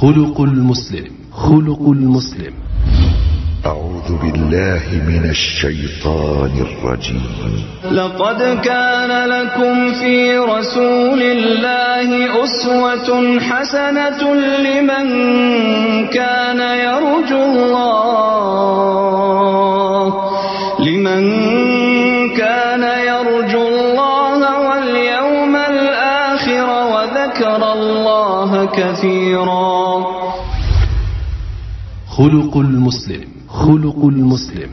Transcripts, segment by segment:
خلق المسلم. خلق المسلم. أعوذ بالله من الشيطان الرجيم. لقد كان لكم في رسول الله أسوة حسنة لمن كان يرجو الله. لمن كثيرا. خلق المسلم خلق المسلم.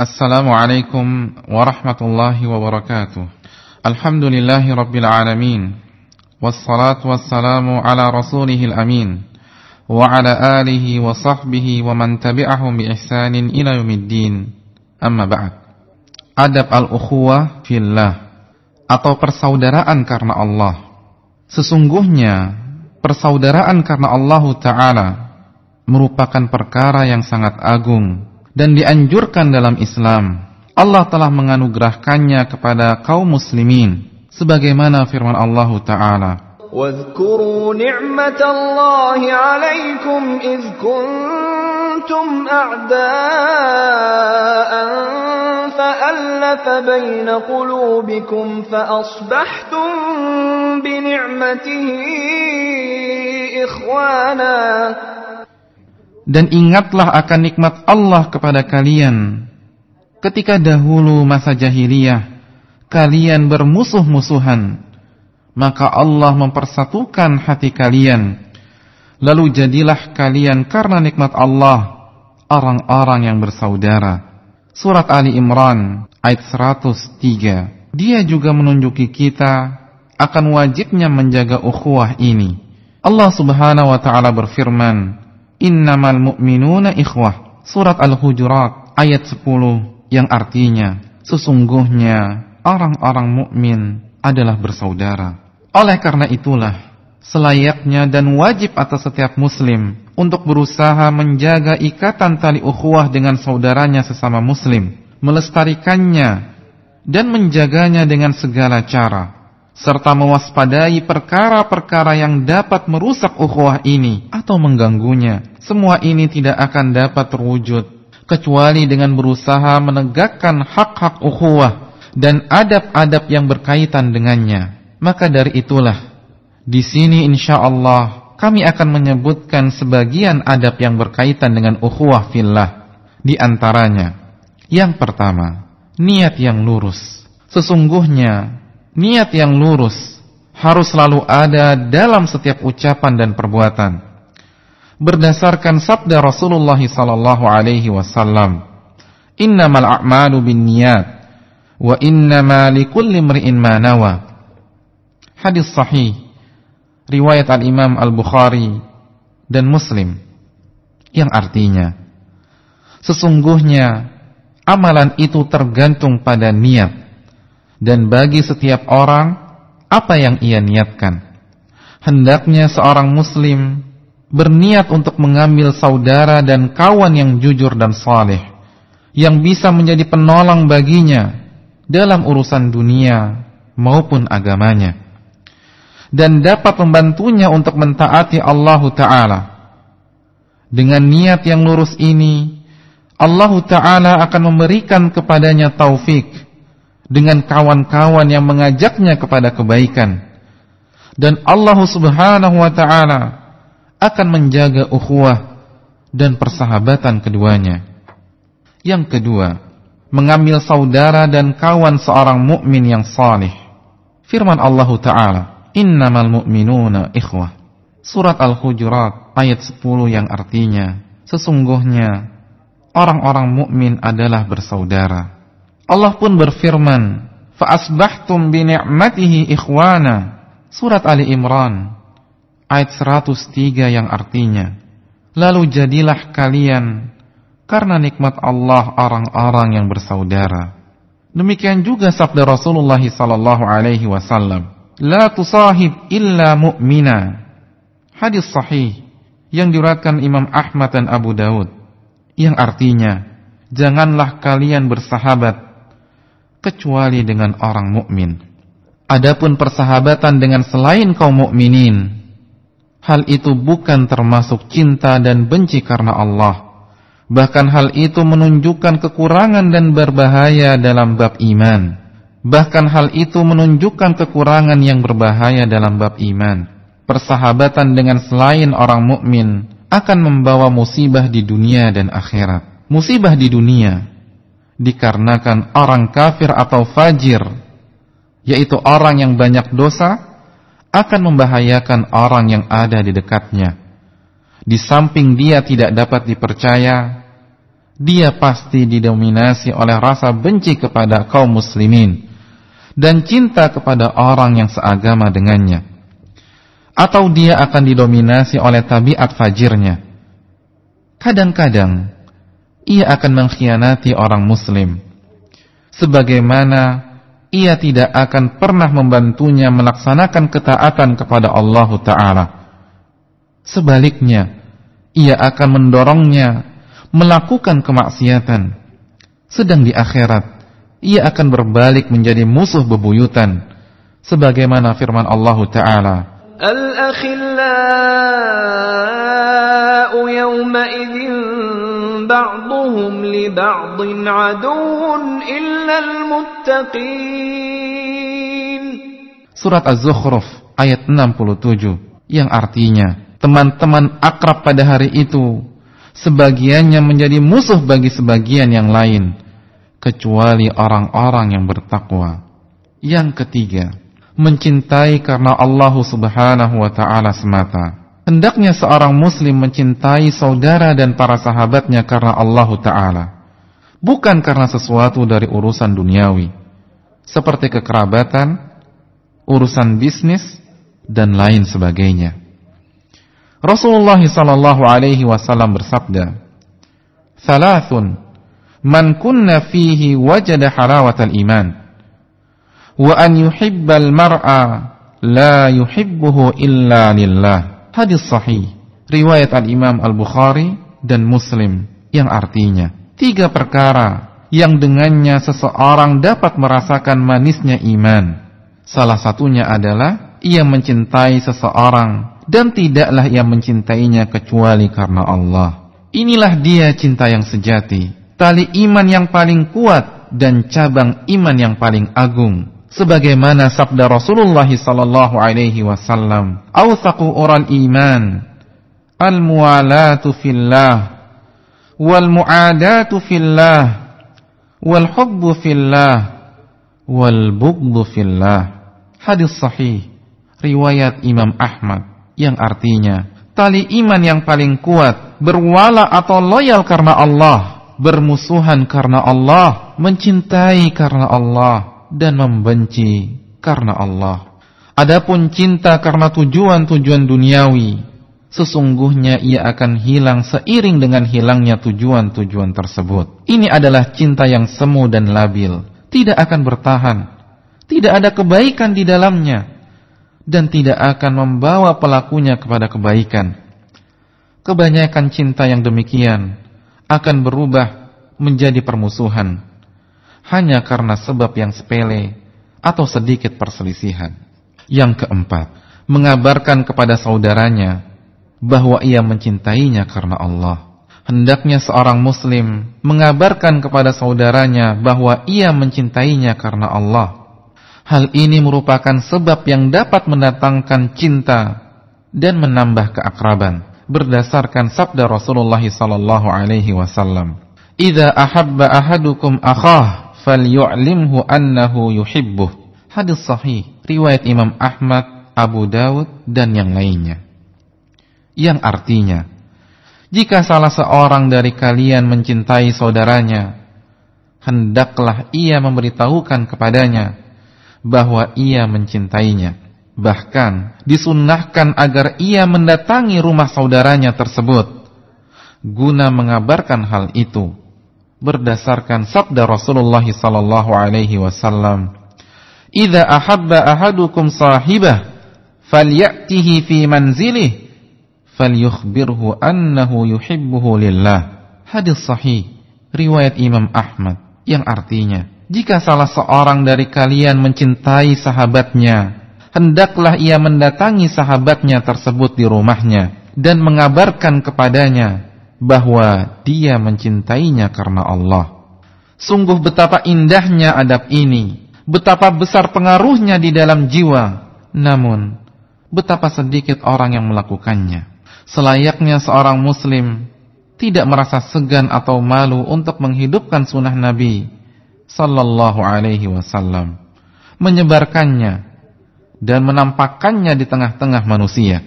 السلام عليكم ورحمة الله وبركاته. الحمد لله رب العالمين والصلاة والسلام على رسوله الأمين وعلى آله وصحبه ومن تبعهم بإحسان إلى يوم الدين. أما بعد Adab al-ukhuwah fillah atau persaudaraan karena Allah. Sesungguhnya persaudaraan karena Allah Ta'ala merupakan perkara yang sangat agung dan dianjurkan dalam Islam. Allah telah menganugerahkannya kepada kaum muslimin sebagaimana firman Allah Ta'ala واذكروا نعمة الله عليكم إذ كنتم أعداء فألف بين قلوبكم فأصبحتم بنعمته إخوانا Dan ingatlah akan nikmat Allah kepada kalian ketika dahulu masa jahiliyah kalian bermusuh-musuhan maka Allah mempersatukan hati kalian lalu jadilah kalian karena nikmat Allah orang-orang yang bersaudara Surat Ali Imran ayat 103 Dia juga menunjuki kita akan wajibnya menjaga ukhuwah ini Allah subhanahu wa ta'ala berfirman Innamal mu'minuna ikhwah. Surat Al-Hujurat ayat 10 yang artinya sesungguhnya orang-orang mukmin adalah bersaudara. Oleh karena itulah selayaknya dan wajib atas setiap muslim untuk berusaha menjaga ikatan tali ukhuwah dengan saudaranya sesama muslim, melestarikannya dan menjaganya dengan segala cara serta mewaspadai perkara-perkara yang dapat merusak ukhuwah ini atau mengganggunya. Semua ini tidak akan dapat terwujud kecuali dengan berusaha menegakkan hak-hak ukhuwah dan adab-adab yang berkaitan dengannya. Maka dari itulah di sini insyaallah kami akan menyebutkan sebagian adab yang berkaitan dengan ukhuwah fillah. Di antaranya, yang pertama, niat yang lurus. Sesungguhnya niat yang lurus harus selalu ada dalam setiap ucapan dan perbuatan. Berdasarkan sabda Rasulullah sallallahu alaihi wasallam, "Innamal a'malu binniyat wa innama likulli imri'in ma nawa." Hadis sahih riwayat Al-Imam Al-Bukhari dan Muslim. Yang artinya sesungguhnya amalan itu tergantung pada niat. Dan bagi setiap orang apa yang ia niatkan. Hendaknya seorang muslim berniat untuk mengambil saudara dan kawan yang jujur dan saleh yang bisa menjadi penolong baginya dalam urusan dunia maupun agamanya dan dapat membantunya untuk mentaati Allah taala. Dengan niat yang lurus ini Allah taala akan memberikan kepadanya taufik dengan kawan-kawan yang mengajaknya kepada kebaikan. Dan Allah Subhanahu wa taala akan menjaga ukhuwah dan persahabatan keduanya. Yang kedua, mengambil saudara dan kawan seorang mukmin yang saleh. Firman Allah taala, "Innamal mu'minuna ikhwah." Surat Al-Hujurat ayat 10 yang artinya, sesungguhnya orang-orang mukmin adalah bersaudara. Allah pun berfirman, "Fa'asbahtum bi ni'matihi ikhwana." Surat Ali Imran ayat 103 yang artinya, "Lalu jadilah kalian karena nikmat Allah orang-orang yang bersaudara." Demikian juga sabda Rasulullah sallallahu alaihi wasallam, "La tusahib illa mu'mina." Hadis sahih yang diriwayatkan Imam Ahmad dan Abu Daud yang artinya, "Janganlah kalian bersahabat kecuali dengan orang mukmin. Adapun persahabatan dengan selain kaum mukminin, hal itu bukan termasuk cinta dan benci karena Allah. Bahkan hal itu menunjukkan kekurangan dan berbahaya dalam bab iman. Bahkan hal itu menunjukkan kekurangan yang berbahaya dalam bab iman. Persahabatan dengan selain orang mukmin akan membawa musibah di dunia dan akhirat. Musibah di dunia dikarenakan orang kafir atau fajir, yaitu orang yang banyak dosa, akan membahayakan orang yang ada di dekatnya. Di samping dia tidak dapat dipercaya, dia pasti didominasi oleh rasa benci kepada kaum muslimin dan cinta kepada orang yang seagama dengannya. Atau dia akan didominasi oleh tabiat fajirnya. Kadang-kadang ia akan mengkhianati orang muslim. Sebagaimana ia tidak akan pernah membantunya melaksanakan ketaatan kepada Allah Ta'ala. Sebaliknya, ia akan mendorongnya melakukan kemaksiatan. Sedang di akhirat, ia akan berbalik menjadi musuh bebuyutan. Sebagaimana firman Allah Ta'ala. Al-akhillau yawma'idhin ba'duhum li ba'din aduun illa al-muttaqin. Surat Az-Zukhruf ayat 67 yang artinya teman-teman akrab pada hari itu sebagiannya menjadi musuh bagi sebagian yang lain kecuali orang-orang yang bertakwa. Yang ketiga, mencintai karena Allah Subhanahu wa taala semata. Hendaknya seorang muslim mencintai saudara dan para sahabatnya karena Allah taala, bukan karena sesuatu dari urusan duniawi seperti kekerabatan, urusan bisnis dan lain sebagainya. Rasulullah sallallahu alaihi wasallam bersabda, "Thalathun man kunna fihi wajada halawatal iman wa an yuhibbal mar'a la yuhibbuhu illa lillah." Hadis sahih riwayat Al-Imam Al-Bukhari dan Muslim yang artinya tiga perkara yang dengannya seseorang dapat merasakan manisnya iman. Salah satunya adalah ia mencintai seseorang dan tidaklah ia mencintainya kecuali karena Allah. Inilah dia cinta yang sejati, tali iman yang paling kuat dan cabang iman yang paling agung. Sebagaimana sabda Rasulullah sallallahu alaihi wasallam, "Awthaqu ural iman al-muwalatu fillah wal mu'adatu fillah wal hubbu fillah wal bughdhu fillah." Hadis sahih riwayat Imam Ahmad yang artinya tali iman yang paling kuat berwala atau loyal karena Allah bermusuhan karena Allah mencintai karena Allah dan membenci karena Allah adapun cinta karena tujuan-tujuan duniawi sesungguhnya ia akan hilang seiring dengan hilangnya tujuan-tujuan tersebut ini adalah cinta yang semu dan labil tidak akan bertahan tidak ada kebaikan di dalamnya dan tidak akan membawa pelakunya kepada kebaikan. Kebanyakan cinta yang demikian akan berubah menjadi permusuhan hanya karena sebab yang sepele atau sedikit perselisihan. Yang keempat, mengabarkan kepada saudaranya bahwa ia mencintainya karena Allah. Hendaknya seorang muslim mengabarkan kepada saudaranya bahwa ia mencintainya karena Allah Hal ini merupakan sebab yang dapat mendatangkan cinta dan menambah keakraban berdasarkan sabda Rasulullah sallallahu alaihi wasallam. "Idza ahabba ahadukum akhah falyu'limhu annahu yuhibbuh." Hadis sahih riwayat Imam Ahmad, Abu Dawud dan yang lainnya. Yang artinya, jika salah seorang dari kalian mencintai saudaranya, hendaklah ia memberitahukan kepadanya bahwa ia mencintainya. Bahkan disunnahkan agar ia mendatangi rumah saudaranya tersebut guna mengabarkan hal itu berdasarkan sabda Rasulullah sallallahu alaihi wasallam "Idza ahabba ahadukum sahibah falyatihi fi manzilihi falyukhbirhu annahu yuhibbuhu lillah." Hadis sahih riwayat Imam Ahmad yang artinya jika salah seorang dari kalian mencintai sahabatnya, hendaklah ia mendatangi sahabatnya tersebut di rumahnya dan mengabarkan kepadanya bahwa dia mencintainya karena Allah. Sungguh betapa indahnya adab ini, betapa besar pengaruhnya di dalam jiwa. Namun, betapa sedikit orang yang melakukannya. Selayaknya seorang muslim tidak merasa segan atau malu untuk menghidupkan sunnah Nabi sallallahu alaihi wasallam, menyebarkannya dan menampakkannya di tengah-tengah manusia.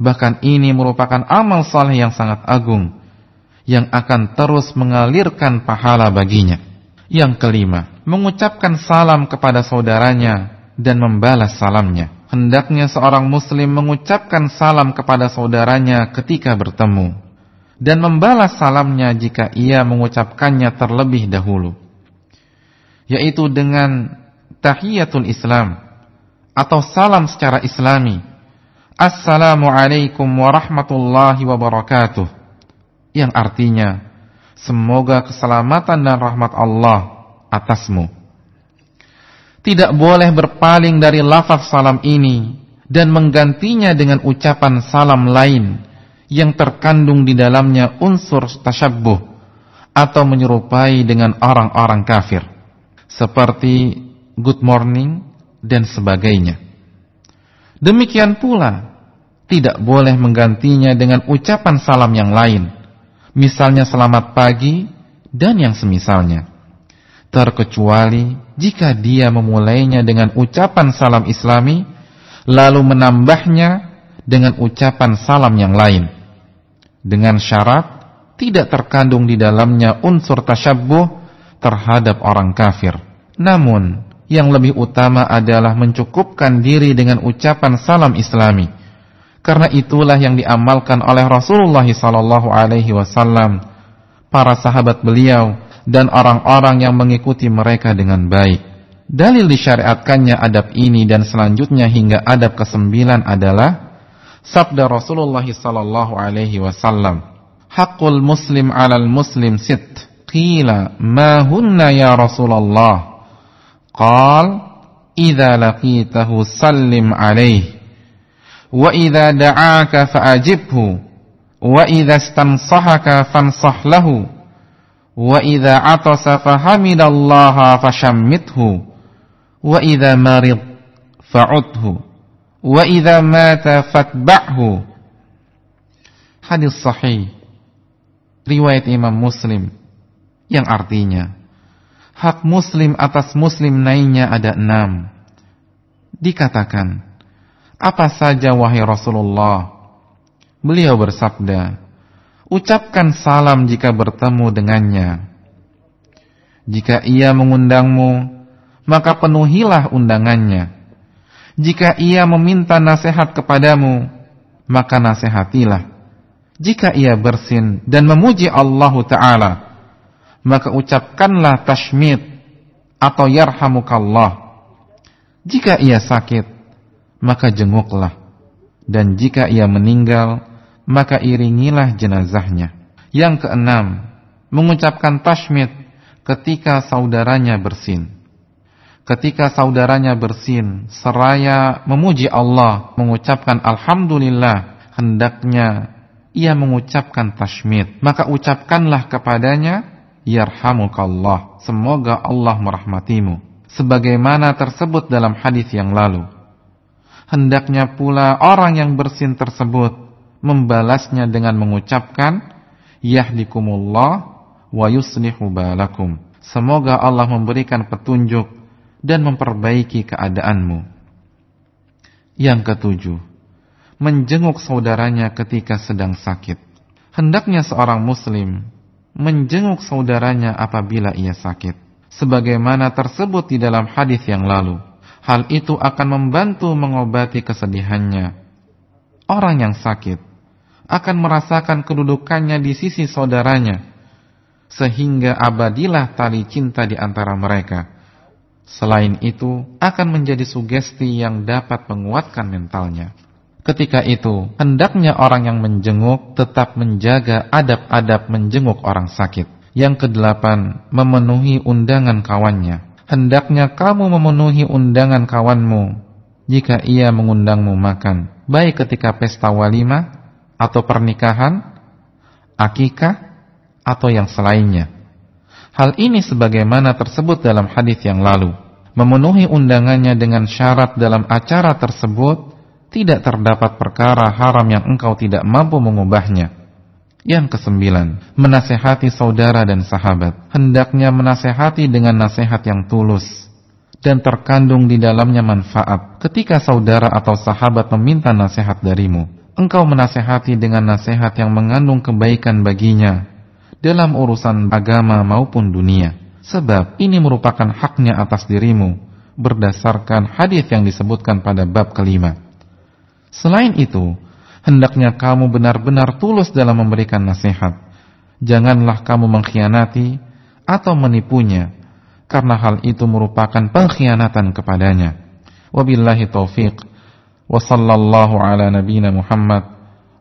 Bahkan ini merupakan amal saleh yang sangat agung yang akan terus mengalirkan pahala baginya. Yang kelima, mengucapkan salam kepada saudaranya dan membalas salamnya. Hendaknya seorang muslim mengucapkan salam kepada saudaranya ketika bertemu dan membalas salamnya jika ia mengucapkannya terlebih dahulu. Yaitu dengan tahiyatul Islam atau salam secara islami. Assalamualaikum warahmatullahi wabarakatuh. Yang artinya Semoga keselamatan dan rahmat Allah atasmu. Tidak boleh berpaling dari lafaz salam ini Dan menggantinya dengan ucapan salam lain Yang terkandung di dalamnya unsur tasyabbuh Atau menyerupai dengan orang-orang kafir. Seperti good morning dan sebagainya Demikian pula tidak boleh menggantinya dengan ucapan salam yang lain. Misalnya selamat pagi dan yang semisalnya. Terkecuali jika dia memulainya dengan ucapan salam islami lalu menambahnya dengan ucapan salam yang lain. Dengan syarat tidak terkandung di dalamnya unsur tasyabbuh terhadap orang kafir. Namun yang lebih utama adalah mencukupkan diri dengan ucapan salam islami. Karena itulah yang diamalkan oleh Rasulullah sallallahu alaihi wasallam, para sahabat beliau dan orang-orang yang mengikuti mereka dengan baik. Dalil disyariatkannya adab ini dan selanjutnya hingga adab kesembilan adalah sabda Rasulullah sallallahu alaihi wasallam, "Haqqul muslim 'alal muslim sit." Qila, "Ma hunna ya Rasulullah?" قال إذا لقيته سلم عليه وإذا دعاك فأجبه وإذا استنصحك فانصح له وإذا عطس فحمد الله فشمته وإذا مرض فعده وإذا مات فاتبعه. Hadis sahih riwayat Imam Muslim yang artinya hak muslim atas muslim lainnya ada enam. Dikatakan, apa saja wahai Rasulullah? Beliau bersabda, ucapkan salam jika bertemu dengannya. Jika ia mengundangmu, maka penuhilah undangannya. Jika ia meminta nasihat kepadamu, maka nasihatilah. Jika ia bersin dan memuji Allah Ta'ala, maka ucapkanlah tashmid atau yarhamukallah. Jika ia sakit, maka jenguklah. Dan jika ia meninggal, maka iringilah jenazahnya. Yang keenam, mengucapkan tashmid ketika saudaranya bersin. Ketika saudaranya bersin, seraya memuji Allah, mengucapkan Alhamdulillah, hendaknya ia mengucapkan tashmid. Maka ucapkanlah kepadanya, yarhamukallah. Semoga Allah merahmatimu. Sebagaimana tersebut dalam hadis yang lalu. Hendaknya pula orang yang bersin tersebut membalasnya dengan mengucapkan yahdikumullah wa yuslihu balakum. Semoga Allah memberikan petunjuk dan memperbaiki keadaanmu. Yang ketujuh, menjenguk saudaranya ketika sedang sakit. Hendaknya seorang muslim menjenguk saudaranya apabila ia sakit. Sebagaimana tersebut di dalam hadis yang lalu. Hal itu akan membantu mengobati kesedihannya. Orang yang sakit akan merasakan kedudukannya di sisi saudaranya. Sehingga abadilah tali cinta di antara mereka. Selain itu, akan menjadi sugesti yang dapat menguatkan mentalnya. Ketika itu, hendaknya orang yang menjenguk tetap menjaga adab-adab menjenguk orang sakit. Yang kedelapan, memenuhi undangan kawannya. Hendaknya kamu memenuhi undangan kawanmu jika ia mengundangmu makan, baik ketika pesta walima atau pernikahan, akikah atau yang selainnya. Hal ini sebagaimana tersebut dalam hadis yang lalu. Memenuhi undangannya dengan syarat dalam acara tersebut tidak terdapat perkara haram yang engkau tidak mampu mengubahnya. Yang kesembilan, menasehati saudara dan sahabat. Hendaknya menasehati dengan nasihat yang tulus dan terkandung di dalamnya manfaat. Ketika saudara atau sahabat meminta nasihat darimu, engkau menasehati dengan nasihat yang mengandung kebaikan baginya dalam urusan agama maupun dunia. Sebab ini merupakan haknya atas dirimu berdasarkan hadis yang disebutkan pada bab kelima. Selain itu, hendaknya kamu benar-benar tulus dalam memberikan nasihat. Janganlah kamu mengkhianati atau menipunya, karena hal itu merupakan pengkhianatan kepadanya. Wabillahi taufiq. Wa sallallahu ala nabina Muhammad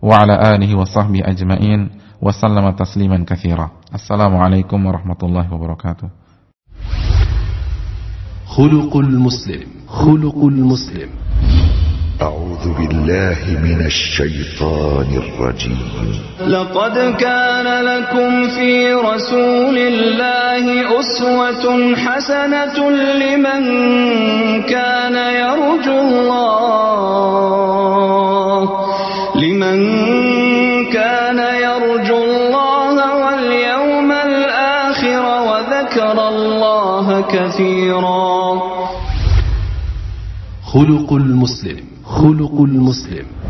wa ala alihi wa sahbihi ajmain wa sallama tasliman kathira. Assalamualaikum warahmatullahi wabarakatuh. خلق Muslim. خلق Muslim. أعوذ بالله من الشيطان الرجيم. لقد كان لكم في رسول الله أسوة حسنة لمن كان يرجو الله. لمن كان يرجو الله واليوم الآخر وذكر الله كثيرا. خلق المسلم. خلق المسلم.